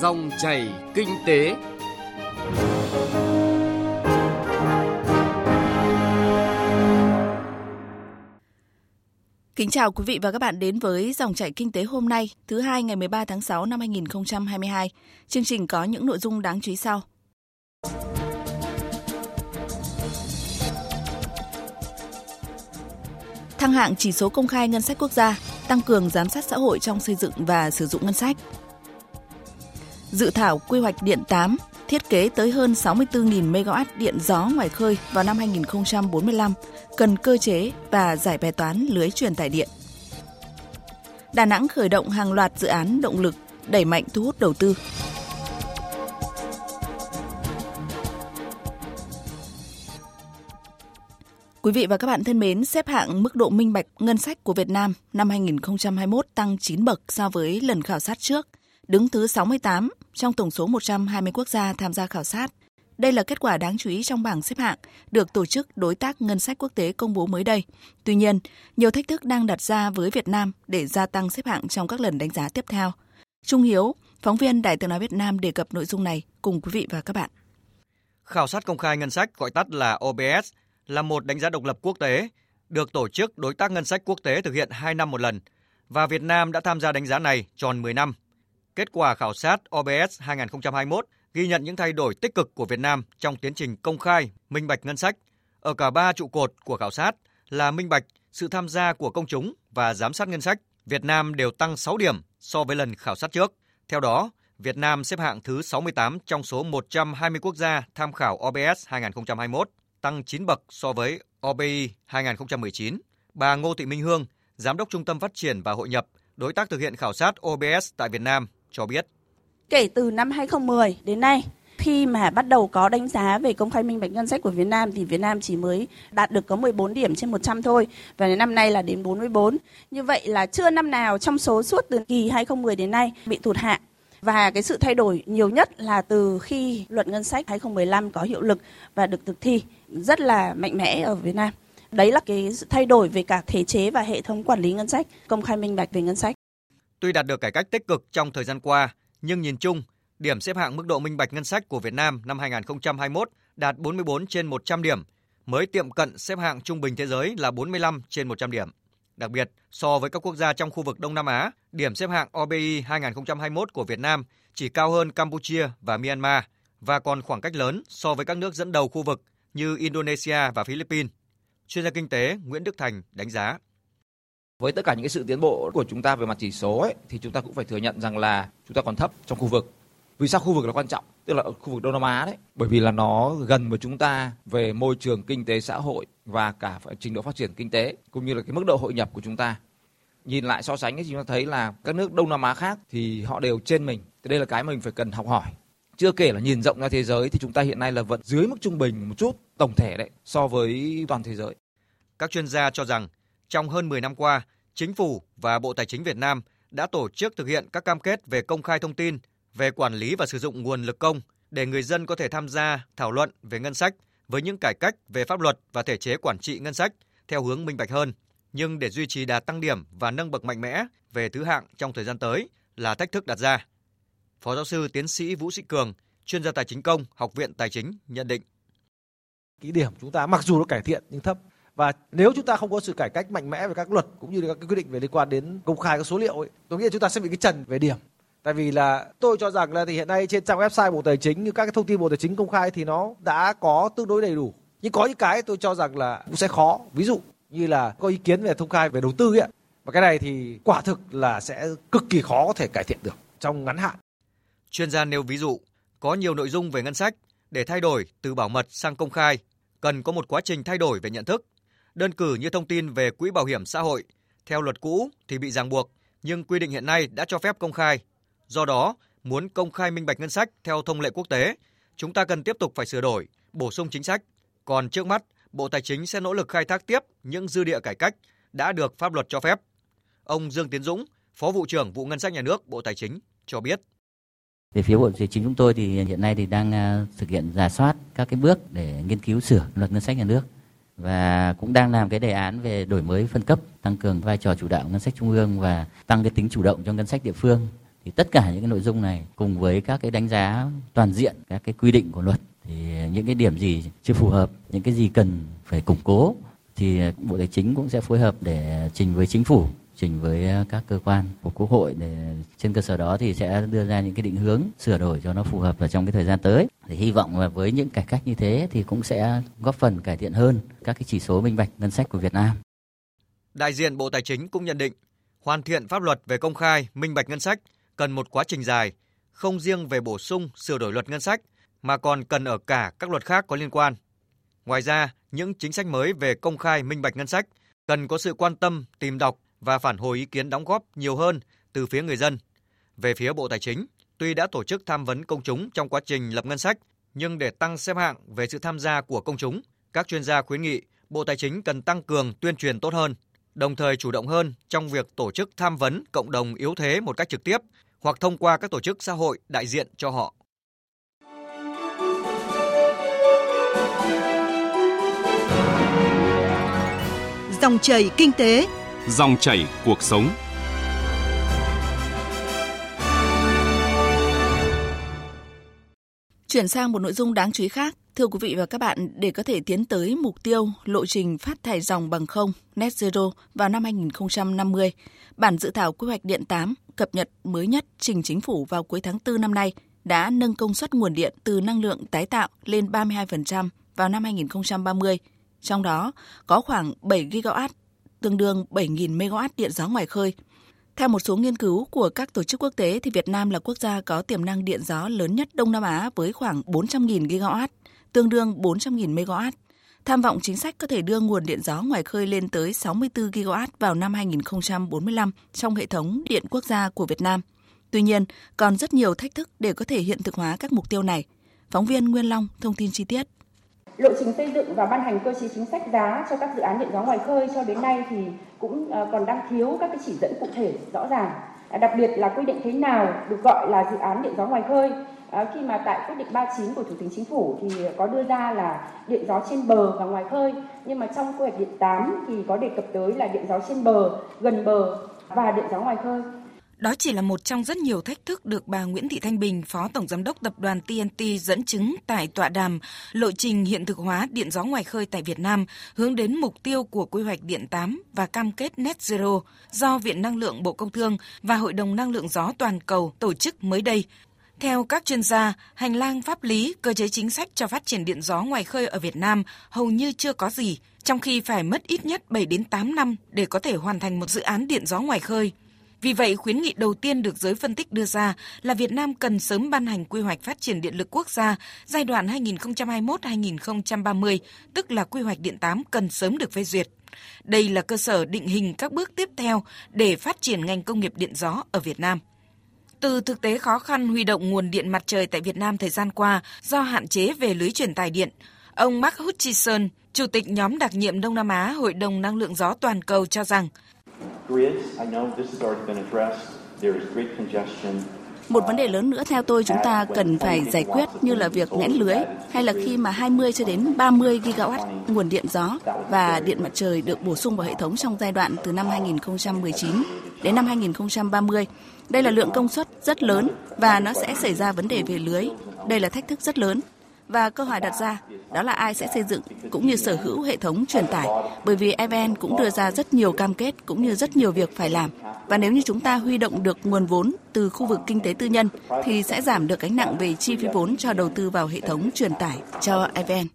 Dòng chảy kinh tế. Kính chào quý vị và các bạn đến với dòng chảy kinh tế hôm nay, thứ hai ngày 13 tháng 6 năm 2022. Chương trình có những nội dung đáng chú ý sau. Thăng hạng chỉ số công khai ngân sách quốc gia, tăng cường giám sát xã hội trong xây dựng và sử dụng ngân sách. Dự thảo quy hoạch điện 8 thiết kế tới hơn 64.000 MW điện gió ngoài khơi vào năm 2045, cần cơ chế và giải bài toán lưới truyền tải điện. Đà Nẵng khởi động hàng loạt dự án động lực đẩy mạnh thu hút đầu tư. Quý vị và các bạn thân mến, xếp hạng mức độ minh bạch ngân sách của Việt Nam năm 2021 tăng 9 bậc so với lần khảo sát trước, đứng thứ 68 trong tổng số 120 quốc gia tham gia khảo sát. Đây là kết quả đáng chú ý trong bảng xếp hạng được Tổ chức Đối tác Ngân sách Quốc tế công bố mới đây. Tuy nhiên, nhiều thách thức đang đặt ra với Việt Nam để gia tăng xếp hạng trong các lần đánh giá tiếp theo. Trung Hiếu, phóng viên Đài tiếng nói Việt Nam đề cập nội dung này cùng quý vị và các bạn. Khảo sát công khai ngân sách gọi tắt là OBS là một đánh giá độc lập quốc tế, được Tổ chức Đối tác Ngân sách Quốc tế thực hiện 2 năm một lần, và Việt Nam đã tham gia đánh giá này tròn 10 năm. Kết quả khảo sát OBS 2021 ghi nhận những thay đổi tích cực của Việt Nam trong tiến trình công khai, minh bạch ngân sách ở cả ba trụ cột của khảo sát là minh bạch, sự tham gia của công chúng và giám sát ngân sách. Việt Nam đều tăng 6 điểm so với lần khảo sát trước. Theo đó, Việt Nam xếp hạng thứ 68 trong số 120 quốc gia tham khảo OBS 2021, tăng 9 bậc so với OBI 2019. Bà Ngô Thị Minh Hương, Giám đốc Trung tâm Phát triển và Hội nhập, đối tác thực hiện khảo sát OBS tại Việt Nam, cho biết. Kể từ năm 2010 đến nay, khi mà bắt đầu có đánh giá về công khai minh bạch ngân sách của Việt Nam thì Việt Nam chỉ mới đạt được có 14 điểm trên 100 thôi và đến năm nay là đến 44. Như vậy là chưa năm nào trong số suốt từ kỳ 2010 đến nay bị tụt hạng. Và cái sự thay đổi nhiều nhất là từ khi luật ngân sách 2015 có hiệu lực và được thực thi rất là mạnh mẽ ở Việt Nam. Đấy là cái sự thay đổi về cả thể chế và hệ thống quản lý ngân sách, công khai minh bạch về ngân sách. Tuy đạt được cải cách tích cực trong thời gian qua, nhưng nhìn chung, điểm xếp hạng mức độ minh bạch ngân sách của Việt Nam năm 2021 đạt 44 trên 100 điểm, mới tiệm cận xếp hạng trung bình thế giới là 45 trên 100 điểm. Đặc biệt, so với các quốc gia trong khu vực Đông Nam Á, điểm xếp hạng OBI 2021 của Việt Nam chỉ cao hơn Campuchia và Myanmar và còn khoảng cách lớn so với các nước dẫn đầu khu vực như Indonesia và Philippines. Chuyên gia kinh tế Nguyễn Đức Thành đánh giá. Với tất cả những cái sự tiến bộ của chúng ta về mặt chỉ số ấy, thì chúng ta cũng phải thừa nhận rằng là chúng ta còn thấp trong khu vực. Vì sao khu vực là quan trọng? Tức là khu vực Đông Nam Á đấy. Bởi vì là nó gần với chúng ta về môi trường kinh tế xã hội và cả trình độ phát triển kinh tế cũng như là cái mức độ hội nhập của chúng ta. Nhìn lại so sánh thì chúng ta thấy là các nước Đông Nam Á khác thì họ đều trên mình. Thì đây là cái mình phải cần học hỏi. Chưa kể là nhìn rộng ra thế giới thì chúng ta hiện nay là vẫn dưới mức trung bình một chút tổng thể đấy so với toàn thế giới. Các chuyên gia cho rằng trong hơn 10 năm qua, Chính phủ và Bộ Tài chính Việt Nam đã tổ chức thực hiện các cam kết về công khai thông tin, về quản lý và sử dụng nguồn lực công để người dân có thể tham gia thảo luận về ngân sách với những cải cách về pháp luật và thể chế quản trị ngân sách theo hướng minh bạch hơn. Nhưng để duy trì đà tăng điểm và nâng bậc mạnh mẽ về thứ hạng trong thời gian tới là thách thức đặt ra. Phó giáo sư tiến sĩ Vũ Sĩ Cường, chuyên gia tài chính công, Học viện Tài chính nhận định. Kỹ điểm chúng ta mặc dù nó cải thiện nhưng thấp và nếu chúng ta không có sự cải cách mạnh mẽ về các luật cũng như các quyết định về liên quan đến công khai các số liệu ấy, tôi nghĩ là chúng ta sẽ bị cái trần về điểm. Tại vì là tôi cho rằng là thì hiện nay trên trang website bộ tài chính như các cái thông tin bộ tài chính công khai thì nó đã có tương đối đầy đủ. Nhưng có những cái tôi cho rằng là cũng sẽ khó. Ví dụ như là có ý kiến về thông khai về đầu tư ấy và cái này thì quả thực là sẽ cực kỳ khó có thể cải thiện được trong ngắn hạn. Chuyên gia nêu ví dụ có nhiều nội dung về ngân sách để thay đổi từ bảo mật sang công khai. Cần có một quá trình thay đổi về nhận thức. Đơn cử như thông tin về quỹ bảo hiểm xã hội, theo luật cũ thì bị ràng buộc, nhưng quy định hiện nay đã cho phép công khai. Do đó, muốn công khai minh bạch ngân sách theo thông lệ quốc tế, chúng ta cần tiếp tục phải sửa đổi, bổ sung chính sách. Còn trước mắt, Bộ Tài chính sẽ nỗ lực khai thác tiếp những dư địa cải cách đã được pháp luật cho phép. Ông Dương Tiến Dũng, Phó vụ trưởng vụ Ngân sách Nhà nước Bộ Tài chính cho biết. Về phía Bộ Tài chính chúng tôi thì hiện nay thì đang à, thực hiện giả soát các cái bước để nghiên cứu sửa luật ngân sách nhà nước và cũng đang làm cái đề án về đổi mới phân cấp, tăng cường vai trò chủ đạo ngân sách trung ương và tăng cái tính chủ động cho ngân sách địa phương. thì tất cả những cái nội dung này cùng với các cái đánh giá toàn diện các cái quy định của luật thì những cái điểm gì chưa phù hợp những cái gì cần phải củng cố thì bộ tài chính cũng sẽ phối hợp để trình với chính phủ trình với ờ, các cơ quan của quốc hội để trên cơ sở đó thì sẽ đưa ra những cái định hướng sửa đổi cho nó phù hợp vào trong cái thời gian tới thì hy vọng là với những cải cách như thế thì cũng sẽ góp phần cải thiện hơn các cái chỉ số minh bạch ngân sách của Việt Nam. Đại diện Bộ Tài chính cũng nhận định hoàn thiện pháp luật về công khai, minh bạch ngân sách cần một quá trình dài, không riêng về bổ sung, sửa đổi luật ngân sách mà còn cần ở cả các luật khác có liên quan. Ngoài ra, những chính sách mới về công khai minh bạch ngân sách cần có sự quan tâm, tìm đọc và phản hồi ý kiến đóng góp nhiều hơn từ phía người dân. Về phía Bộ Tài chính, tuy đã tổ chức tham vấn công chúng trong quá trình lập ngân sách, nhưng để tăng xếp hạng về sự tham gia của công chúng, các chuyên gia khuyến nghị Bộ Tài chính cần tăng cường tuyên truyền tốt hơn, đồng thời chủ động hơn trong việc tổ chức tham vấn cộng đồng yếu thế một cách trực tiếp hoặc thông qua các tổ chức xã hội đại diện cho họ. Dòng chảy kinh tế, dòng chảy cuộc sống. Chuyển sang một nội dung đáng chú ý khác, thưa quý vị và các bạn, để có thể tiến tới mục tiêu lộ trình phát thải dòng bằng không net zero vào năm 2050, bản dự thảo quy hoạch điện 8 cập nhật mới nhất trình chính phủ vào cuối tháng 4 năm nay đã nâng công suất nguồn điện từ năng lượng tái tạo lên 32% vào năm 2030. Trong đó có khoảng 7 GW tương đương 7.000 megawatt điện gió ngoài khơi. Theo một số nghiên cứu của các tổ chức quốc tế thì Việt Nam là quốc gia có tiềm năng điện gió lớn nhất Đông Nam Á với khoảng 400.000 gigawatt, tương đương 400.000 megawatt. Tham vọng chính sách có thể đưa nguồn điện gió ngoài khơi lên tới 64 gigawatt vào năm 2045 trong hệ thống điện quốc gia của Việt Nam. Tuy nhiên, còn rất nhiều thách thức để có thể hiện thực hóa các mục tiêu này. Phóng viên Nguyên Long thông tin chi tiết. Lộ trình xây dựng và ban hành cơ chế chính sách giá cho các dự án điện gió ngoài khơi cho đến nay thì cũng ờ, còn đang thiếu các cái chỉ dẫn cụ thể rõ ràng. À, đặc biệt là quy định thế nào được gọi là dự án điện gió ngoài khơi ờ, khi mà tại quyết định 39 của Thủ tướng Chính phủ thì có đưa ra là điện gió trên bờ và ngoài khơi, nhưng mà trong quy hoạch điện 8 thì có đề cập tới là điện gió trên bờ, gần bờ và điện gió ngoài khơi. Đó chỉ là một trong rất nhiều thách thức được bà Nguyễn Thị Thanh Bình, Phó Tổng Giám đốc Tập đoàn TNT dẫn chứng tại tọa đàm lộ trình hiện thực hóa điện gió ngoài khơi tại Việt Nam hướng đến mục tiêu của quy hoạch điện 8 và cam kết net zero do Viện Năng lượng Bộ Công Thương và Hội đồng Năng lượng gió toàn cầu tổ chức mới đây theo các chuyên gia, hành lang pháp lý, cơ chế chính sách cho phát triển điện gió ngoài khơi ở Việt Nam hầu như chưa có gì, trong khi phải mất ít nhất 7 đến 8 năm để có thể hoàn thành một dự án điện gió ngoài khơi. Vì vậy, khuyến nghị đầu tiên được giới phân tích đưa ra là Việt Nam cần sớm ban hành quy hoạch phát triển điện lực quốc gia giai đoạn 2021-2030, tức là quy hoạch điện 8 cần sớm được phê duyệt. Đây là cơ sở định hình các bước tiếp theo để phát triển ngành công nghiệp điện gió ở Việt Nam. Từ thực tế khó khăn huy động nguồn điện mặt trời tại Việt Nam thời gian qua do hạn chế về lưới truyền tải điện, ông Mark Hutchison, Chủ tịch nhóm đặc nhiệm Đông Nam Á Hội đồng Năng lượng gió toàn cầu cho rằng một vấn đề lớn nữa theo tôi chúng ta cần phải giải quyết như là việc nghẽn lưới hay là khi mà 20 cho đến 30 gigawatt nguồn điện gió và điện mặt trời được bổ sung vào hệ thống trong giai đoạn từ năm 2019 đến năm 2030 đây là lượng công suất rất lớn và nó sẽ xảy ra vấn đề về lưới. Đây là thách thức rất lớn. Và câu hỏi đặt ra đó là ai sẽ xây dựng cũng như sở hữu hệ thống truyền tải? Bởi vì evn cũng đưa ra rất nhiều cam kết cũng như rất nhiều việc phải làm. Và nếu như chúng ta huy động được nguồn vốn từ khu vực kinh tế tư nhân thì sẽ giảm được gánh nặng về chi phí vốn cho đầu tư vào hệ thống truyền tải cho evn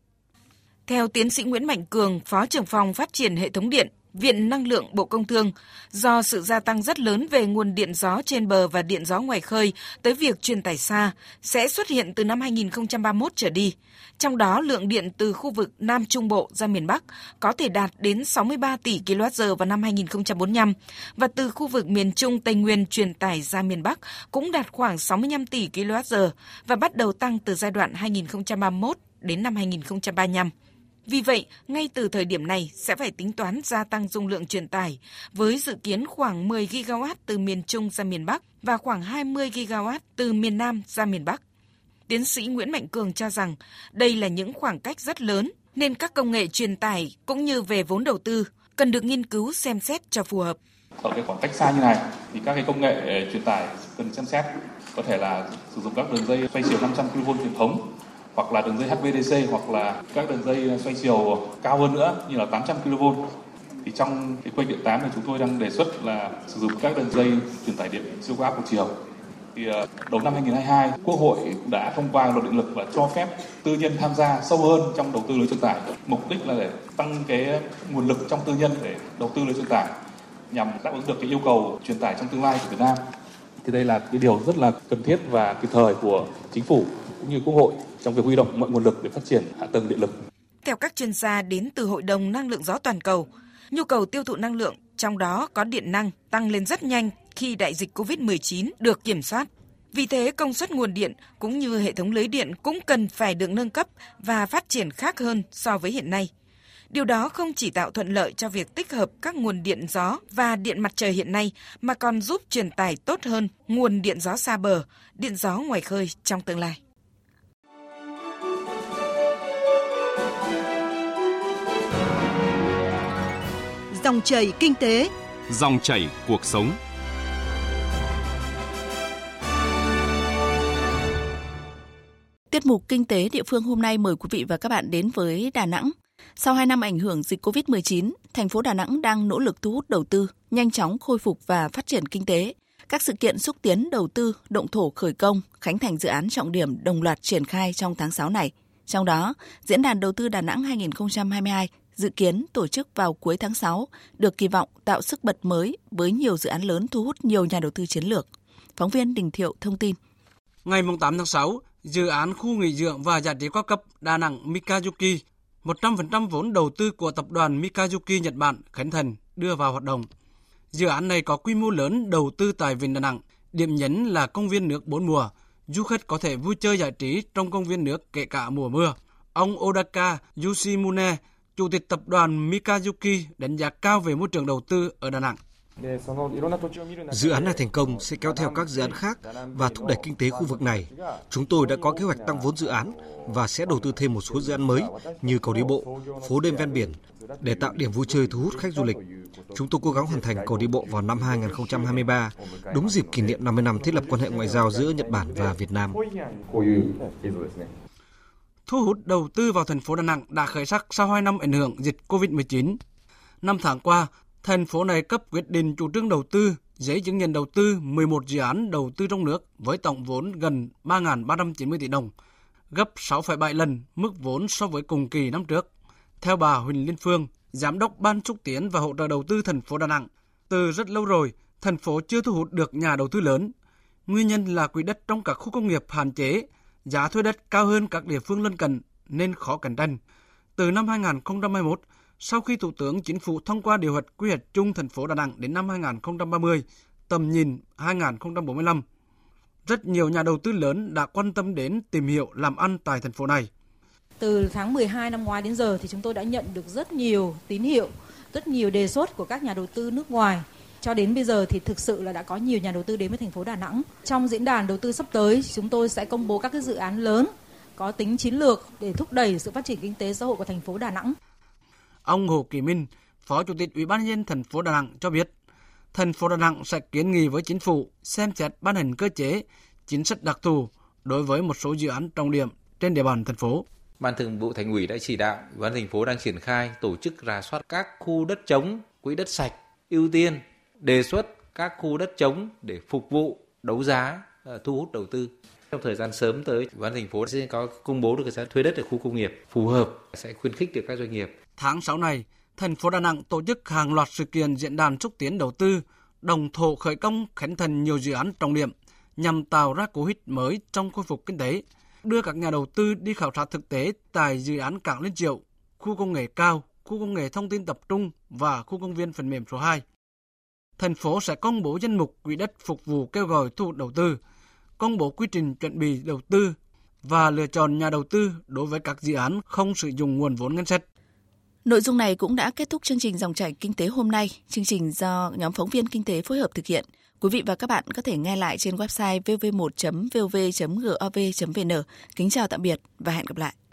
theo tiến sĩ Nguyễn Mạnh Cường, Phó trưởng phòng phát triển hệ thống điện, Viện Năng lượng Bộ Công Thương do sự gia tăng rất lớn về nguồn điện gió trên bờ và điện gió ngoài khơi tới việc truyền tải xa sẽ xuất hiện từ năm 2031 trở đi. Trong đó, lượng điện từ khu vực Nam Trung Bộ ra miền Bắc có thể đạt đến 63 tỷ kWh vào năm 2045 và từ khu vực miền Trung Tây Nguyên truyền tải ra miền Bắc cũng đạt khoảng 65 tỷ kWh và bắt đầu tăng từ giai đoạn 2031 đến năm 2035. Vì vậy, ngay từ thời điểm này sẽ phải tính toán gia tăng dung lượng truyền tải với dự kiến khoảng 10 GW từ miền Trung ra miền Bắc và khoảng 20 GW từ miền Nam ra miền Bắc. Tiến sĩ Nguyễn Mạnh Cường cho rằng đây là những khoảng cách rất lớn nên các công nghệ truyền tải cũng như về vốn đầu tư cần được nghiên cứu xem xét cho phù hợp. Ở cái khoảng cách xa như này thì các cái công nghệ ờ, truyền tải cần xem xét có thể là sử dụng các đường dây xoay chiều 500 kV truyền thống hoặc là đường dây HVDC hoặc là các đường dây ờ, xoay chiều cao hơn nữa, như là 800 kV thì trong cái quay điện 8 này chúng tôi đang đề xuất là sử dụng các đường dây truyền tải điện siêu áp một chiều. Thì ờ, đầu năm 2022 Quốc hội đã thông qua luật điện lực và cho phép tư nhân tham gia sâu hơn trong đầu tư lưới truyền tải. Mục đích là để tăng cái nguồn lực trong tư nhân để đầu tư lưới truyền tải, nhằm đáp ứng được cái yêu cầu truyền tải trong tương lai của Việt Nam. Thì đây là cái điều rất là cần thiết và kịp thời của chính phủ cũng như Quốc hội trong việc huy động mọi nguồn lực để phát triển hạ tầng điện lực. Theo các chuyên gia đến từ Hội đồng Năng lượng gió toàn cầu, nhu cầu tiêu thụ năng lượng, trong đó có điện năng, tăng lên rất nhanh khi đại dịch COVID-19 được kiểm soát. Vì thế, công suất nguồn điện cũng như hệ thống lưới điện cũng cần phải được nâng cấp và phát triển khác hơn so với hiện nay. Điều đó không chỉ tạo thuận lợi cho việc tích hợp các nguồn điện gió và điện mặt trời hiện nay mà còn giúp truyền tải tốt hơn nguồn điện gió xa bờ, điện gió ngoài khơi trong tương lai. Dòng chảy kinh tế, dòng chảy cuộc sống. Tiết mục Kinh tế địa phương hôm nay mời quý vị và các bạn đến với Đà Nẵng. Sau 2 năm ảnh hưởng dịch COVID-19, thành phố Đà Nẵng đang nỗ lực thu hút đầu tư, nhanh chóng khôi phục và phát triển kinh tế. Các sự kiện xúc tiến đầu tư, động thổ khởi công, khánh thành dự án trọng điểm đồng loạt triển khai trong tháng 6 này. Trong đó, Diễn đàn Đầu tư Đà Nẵng 2022 dự kiến tổ chức vào cuối tháng 6, được kỳ vọng tạo sức bật mới với nhiều dự án lớn thu hút nhiều nhà đầu tư chiến lược. Phóng viên Đình Thiệu thông tin. Ngày 8 tháng 6, dự án khu nghỉ dưỡng và giải trí cao cấp Đà Nẵng Mikazuki, 100% vốn đầu tư của tập đoàn Mikazuki Nhật Bản khánh thành đưa vào hoạt động. Dự án này có quy mô lớn đầu tư tại Vịnh Đà Nẵng, điểm nhấn là công viên nước bốn mùa. Du khách có thể vui chơi giải trí trong công viên nước kể cả mùa mưa. Ông Odaka Yoshimune, Chủ tịch tập đoàn Mikazuki đánh giá cao về môi trường đầu tư ở Đà Nẵng. Dự án này thành công sẽ kéo theo các dự án khác và thúc đẩy kinh tế khu vực này. Chúng tôi đã có kế hoạch tăng vốn dự án và sẽ đầu tư thêm một số dự án mới như cầu đi bộ, phố đêm ven biển để tạo điểm vui chơi thu hút khách du lịch. Chúng tôi cố gắng hoàn thành cầu đi bộ vào năm 2023, đúng dịp kỷ niệm 50 năm thiết lập quan hệ ngoại giao giữa Nhật Bản và Việt Nam. Thu hút đầu tư vào thành phố Đà Nẵng đã khởi sắc sau 2 năm ảnh hưởng dịch COVID-19. Năm tháng qua, thành phố này cấp quyết định chủ trương đầu tư, giấy chứng nhận đầu tư 11 dự án đầu tư trong nước với tổng vốn gần 3.390 tỷ đồng, gấp 6,7 lần mức vốn so với cùng kỳ năm trước. Theo bà Huỳnh Liên Phương, Giám đốc Ban xúc tiến và hỗ trợ đầu tư thành phố Đà Nẵng, từ rất lâu rồi, thành phố chưa thu hút được nhà đầu tư lớn. Nguyên nhân là quỹ đất trong các khu công nghiệp hạn chế, giá thuê đất cao hơn các địa phương lân cận nên khó cạnh tranh. Từ năm 2021, sau khi Thủ tướng Chính phủ thông qua điều hoạch quy hoạch chung thành phố Đà Nẵng đến năm 2030, tầm nhìn 2045, rất nhiều nhà đầu tư lớn đã quan tâm đến tìm hiểu làm ăn tại thành phố này. Từ tháng 12 năm ngoái đến giờ thì chúng tôi đã nhận được rất nhiều tín hiệu, rất nhiều đề xuất của các nhà đầu tư nước ngoài. Cho đến bây giờ thì thực sự là đã có nhiều nhà đầu tư đến với thành phố Đà Nẵng. Trong diễn đàn đầu tư sắp tới, chúng tôi sẽ công bố các cái dự án lớn có tính chiến lược để thúc đẩy sự phát triển kinh tế xã hội của thành phố Đà Nẵng. Ông Hồ Kỳ Minh, Phó Chủ tịch Ủy ban nhân dân thành phố Đà Nẵng cho biết, thành phố Đà Nẵng sẽ kiến nghị với chính phủ xem xét ban hành cơ chế chính sách đặc thù đối với một số dự án trọng điểm trên địa bàn thành phố. Ban Thường vụ Thành ủy đã chỉ đạo Ủy ban thành phố đang triển khai tổ chức rà soát các khu đất trống, quỹ đất sạch ưu tiên đề xuất các khu đất trống để phục vụ đấu giá ờ, thu hút đầu tư. Trong thời gian sớm tới, Ủy ban thành phố sẽ có công bố được cái giá thuê đất ở khu công nghiệp phù hợp sẽ khuyến khích được các doanh nghiệp. Tháng 6 này, thành phố Đà Nẵng tổ chức hàng loạt sự kiện diễn đàn xúc tiến đầu tư, đồng thổ khởi công khánh thành nhiều dự án trọng điểm nhằm tạo ra cú hích mới trong khôi phục kinh tế, đưa các nhà đầu tư đi khảo sát thực tế tại dự án Cảng Liên Triệu, khu công nghệ cao, khu công nghệ thông tin tập trung và khu công viên phần mềm số 2. Thành phố sẽ công bố danh mục quỹ đất phục vụ kêu gọi thu hút đầu tư, công bố quy trình chuẩn bị đầu tư và lựa chọn nhà đầu tư đối với các dự án không sử dụng nguồn vốn ngân sách. Nội dung này cũng đã kết thúc chương trình dòng chảy kinh tế hôm nay. Chương trình do nhóm phóng viên kinh tế phối hợp thực hiện. Quý vị và các bạn có thể nghe lại trên website vv1.vv.gov.vn. Kính chào tạm biệt và hẹn gặp lại.